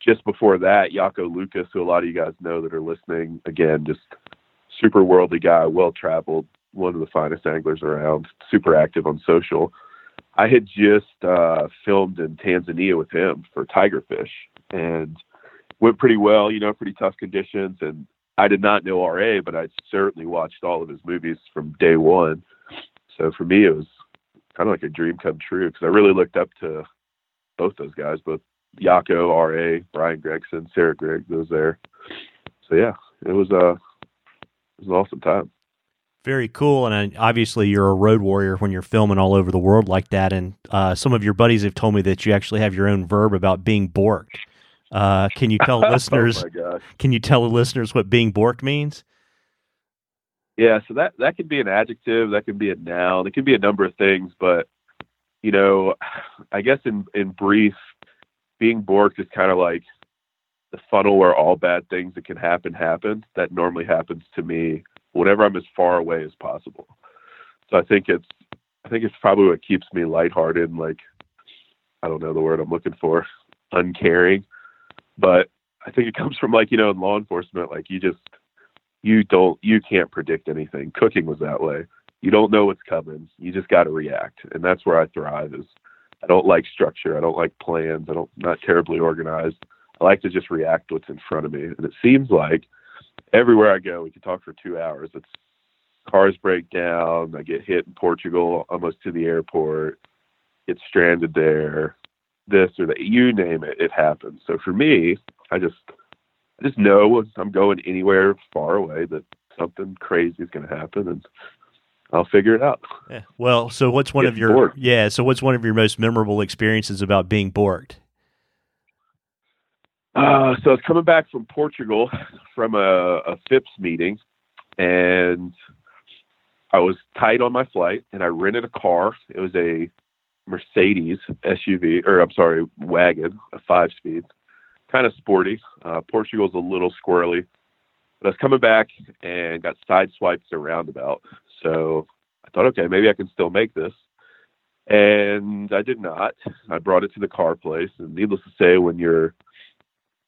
[SPEAKER 2] just before that, Jako Lucas, who a lot of you guys know that are listening, again, just super worldly guy, well traveled, one of the finest anglers around, super active on social. I had just uh, filmed in Tanzania with him for tigerfish and went pretty well, you know, pretty tough conditions. And I did not know RA, but I certainly watched all of his movies from day one. So for me, it was kind of like a dream come true because I really looked up to both those guys, both Jako, R.A., Brian Gregson, Sarah Grigg, those there. So yeah, it was a uh, it was an awesome time.
[SPEAKER 1] Very cool, and obviously you're a road warrior when you're filming all over the world like that. And uh, some of your buddies have told me that you actually have your own verb about being borked. Uh, can you tell oh listeners?
[SPEAKER 2] oh
[SPEAKER 1] can you tell the listeners what being borked means?
[SPEAKER 2] Yeah, so that that could be an adjective, that could be a noun, it could be a number of things, but you know, I guess in in brief, being borked is kind of like the funnel where all bad things that can happen happen. That normally happens to me whenever I'm as far away as possible. So I think it's I think it's probably what keeps me lighthearted and like I don't know the word I'm looking for, uncaring. But I think it comes from like, you know, in law enforcement, like you just you don't you can't predict anything. Cooking was that way. You don't know what's coming. You just got to react, and that's where I thrive. Is I don't like structure. I don't like plans. I don't not terribly organized. I like to just react what's in front of me. And it seems like everywhere I go, we could talk for two hours. It's cars break down. I get hit in Portugal, almost to the airport. Get stranded there. This or that, you name it, it happens. So for me, I just I just know I'm going anywhere far away that something crazy is going to happen, and I'll figure it out.
[SPEAKER 1] Yeah. Well, so what's one of your yeah? So what's one of your most memorable experiences about being borked?
[SPEAKER 2] Uh, so I was coming back from Portugal from a, a FIPS meeting, and I was tight on my flight, and I rented a car. It was a Mercedes SUV, or I'm sorry, wagon, a five speed, kind of sporty. Uh, Portugal's a little squirrely, but I was coming back and got sideswiped a roundabout. So I thought, okay, maybe I can still make this. And I did not. I brought it to the car place, and needless to say, when you're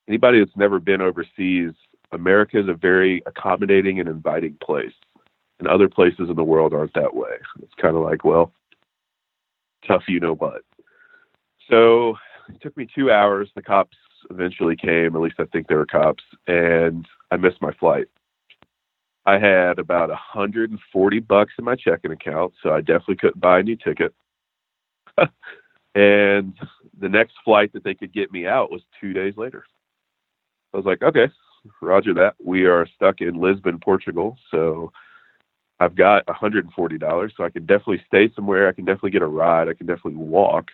[SPEAKER 2] anybody that's never been overseas, America is a very accommodating and inviting place. And other places in the world aren't that way. It's kind of like, well, tough you know what. So it took me two hours. The cops eventually came, at least I think they were cops, and I missed my flight. I had about 140 bucks in my checking account, so I definitely couldn't buy a new ticket. and the next flight that they could get me out was two days later. I was like, okay, roger that. We are stuck in Lisbon, Portugal. So I've got $140. So I can definitely stay somewhere. I can definitely get a ride. I can definitely walk.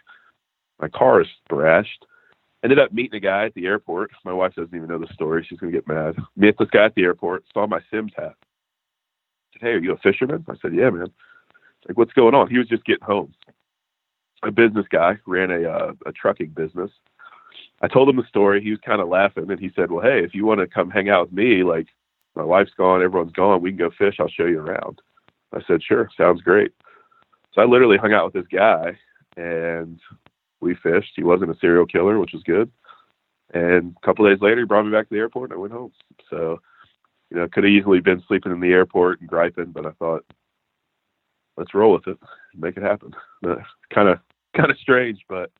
[SPEAKER 2] My car is thrashed. Ended up meeting a guy at the airport. My wife doesn't even know the story. She's going to get mad. Met this guy at the airport, saw my Simms hat. said, hey, are you a fisherman? I said, yeah, man. Like, what's going on? He was just getting home. A business guy, ran a, uh, a trucking business I told him the story. He was kind of laughing, and he said, "Well, hey, if you want to come hang out with me, like my wife's gone, everyone's gone, we can go fish. I'll show you around." I said, "Sure, sounds great." So I literally hung out with this guy, and we fished. He wasn't a serial killer, which was good. And a couple days later, he brought me back to the airport, and I went home. So, you know, could have easily been sleeping in the airport and griping, but I thought, let's roll with it, make it happen. Kind of, kind of strange, but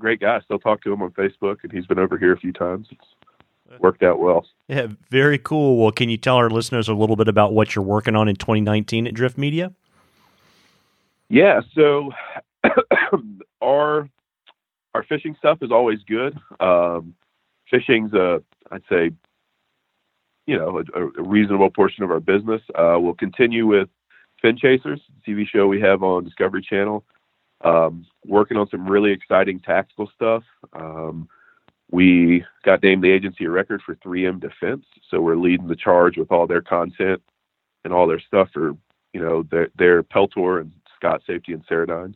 [SPEAKER 2] great guy. I still talk to him on Facebook, and he's been over here a few times. It's worked out well.
[SPEAKER 1] Yeah, very cool. Well, can you tell our listeners a little bit about what you're working on in 2019 at Drift Media?
[SPEAKER 2] Yeah, so our our fishing stuff is always good. Um, fishing's a, I'd say, you know, a, a reasonable portion of our business. Uh, we'll continue with Fin Chasers, TV show we have on Discovery Channel. Um, working on some really exciting tactical stuff. Um, we got named the agency of record for 3M Defense, so we're leading the charge with all their content and all their stuff for you know their, their Peltor and Scott Safety and Ceradyne.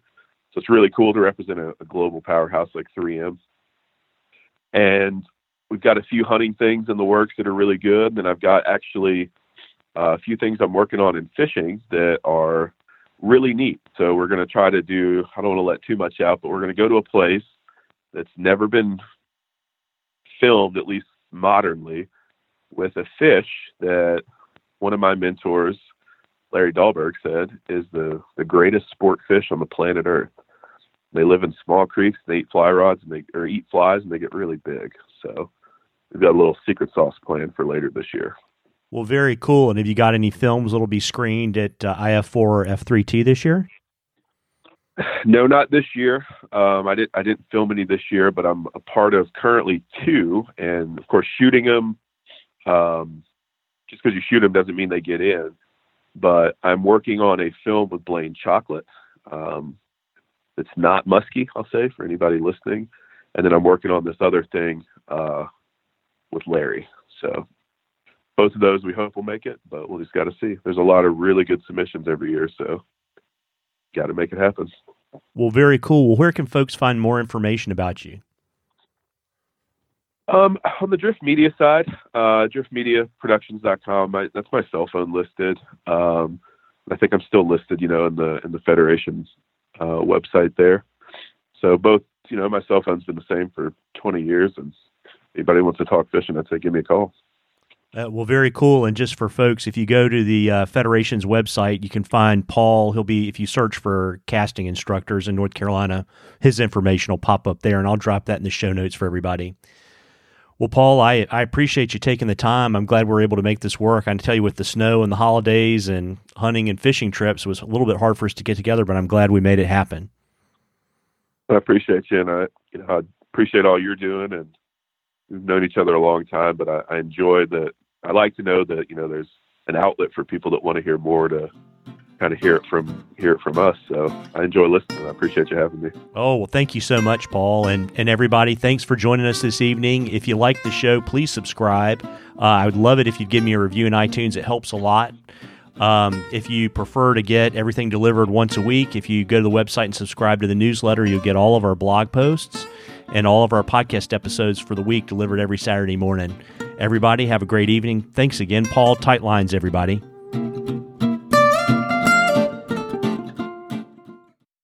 [SPEAKER 2] So it's really cool to represent a, a global powerhouse like 3M. And we've got a few hunting things in the works that are really good. And I've got actually uh, a few things I'm working on in fishing that are really neat. So we're going to try to do, I don't want to let too much out, but we're going to go to a place that's never been filmed, at least modernly, with a fish that one of my mentors, Larry Dahlberg, said is the, the greatest sport fish on the planet Earth. They live in small creeks, they eat fly rods, and they or eat flies, and they get really big. So we've got a little secret sauce plan for later this year.
[SPEAKER 1] Well, very cool. And have you got any films that'll be screened at uh, IF4 or F3T this year?
[SPEAKER 2] No, not this year. Um, I didn't. I didn't film any this year, but I'm a part of currently two, and of course, shooting them. Um, just because you shoot them doesn't mean they get in. But I'm working on a film with Blane Chocklett. Um, it's not musky, I'll say, for anybody listening. And then I'm working on this other thing uh, with Larry. So both of those we hope will make it, but we'll just got to see. There's a lot of really good submissions every year, so got to make it happen.
[SPEAKER 1] Well, very cool. Well, where can folks find more information about you?
[SPEAKER 2] Um, on the Drift Media side, uh, driftmediaproductions.com. My, that's my cell phone listed. Um, I think I'm still listed, you know, in the in the Federation's uh, website there. So both, you know, my cell phone's been the same for 20 years, and anybody wants to talk fishing, I'd say give me a call.
[SPEAKER 1] Uh, well, very cool. And just for folks, if you go to the uh, Federation's website, you can find Paul. He'll be, if you search for casting instructors in North Carolina, his information will pop up there, and I'll drop that in the show notes for everybody. Well, Paul, I, I appreciate you taking the time. I'm glad we are able to make this work. I can tell you with the snow and the holidays and hunting and fishing trips, it was a little bit hard for us to get together, but I'm glad we made it happen.
[SPEAKER 2] I appreciate you, and I, you know, I appreciate all you're doing, and we've known each other a long time, but I, I enjoy that I like to know that you know there's an outlet for people that want to hear more to kind of hear it from hear it from us. So I enjoy listening. I appreciate you having me.
[SPEAKER 1] Oh well, thank you so much, Paul, and and everybody. Thanks for joining us this evening. If you like the show, please subscribe. Uh, I would love it if you'd give me a review in iTunes. It helps a lot. Um, if you prefer to get everything delivered once a week, if you go to the website and subscribe to the newsletter, you'll get all of our blog posts and all of our podcast episodes for the week delivered every Saturday morning. Everybody, have a great evening. Thanks again, Paul. Tight lines, everybody.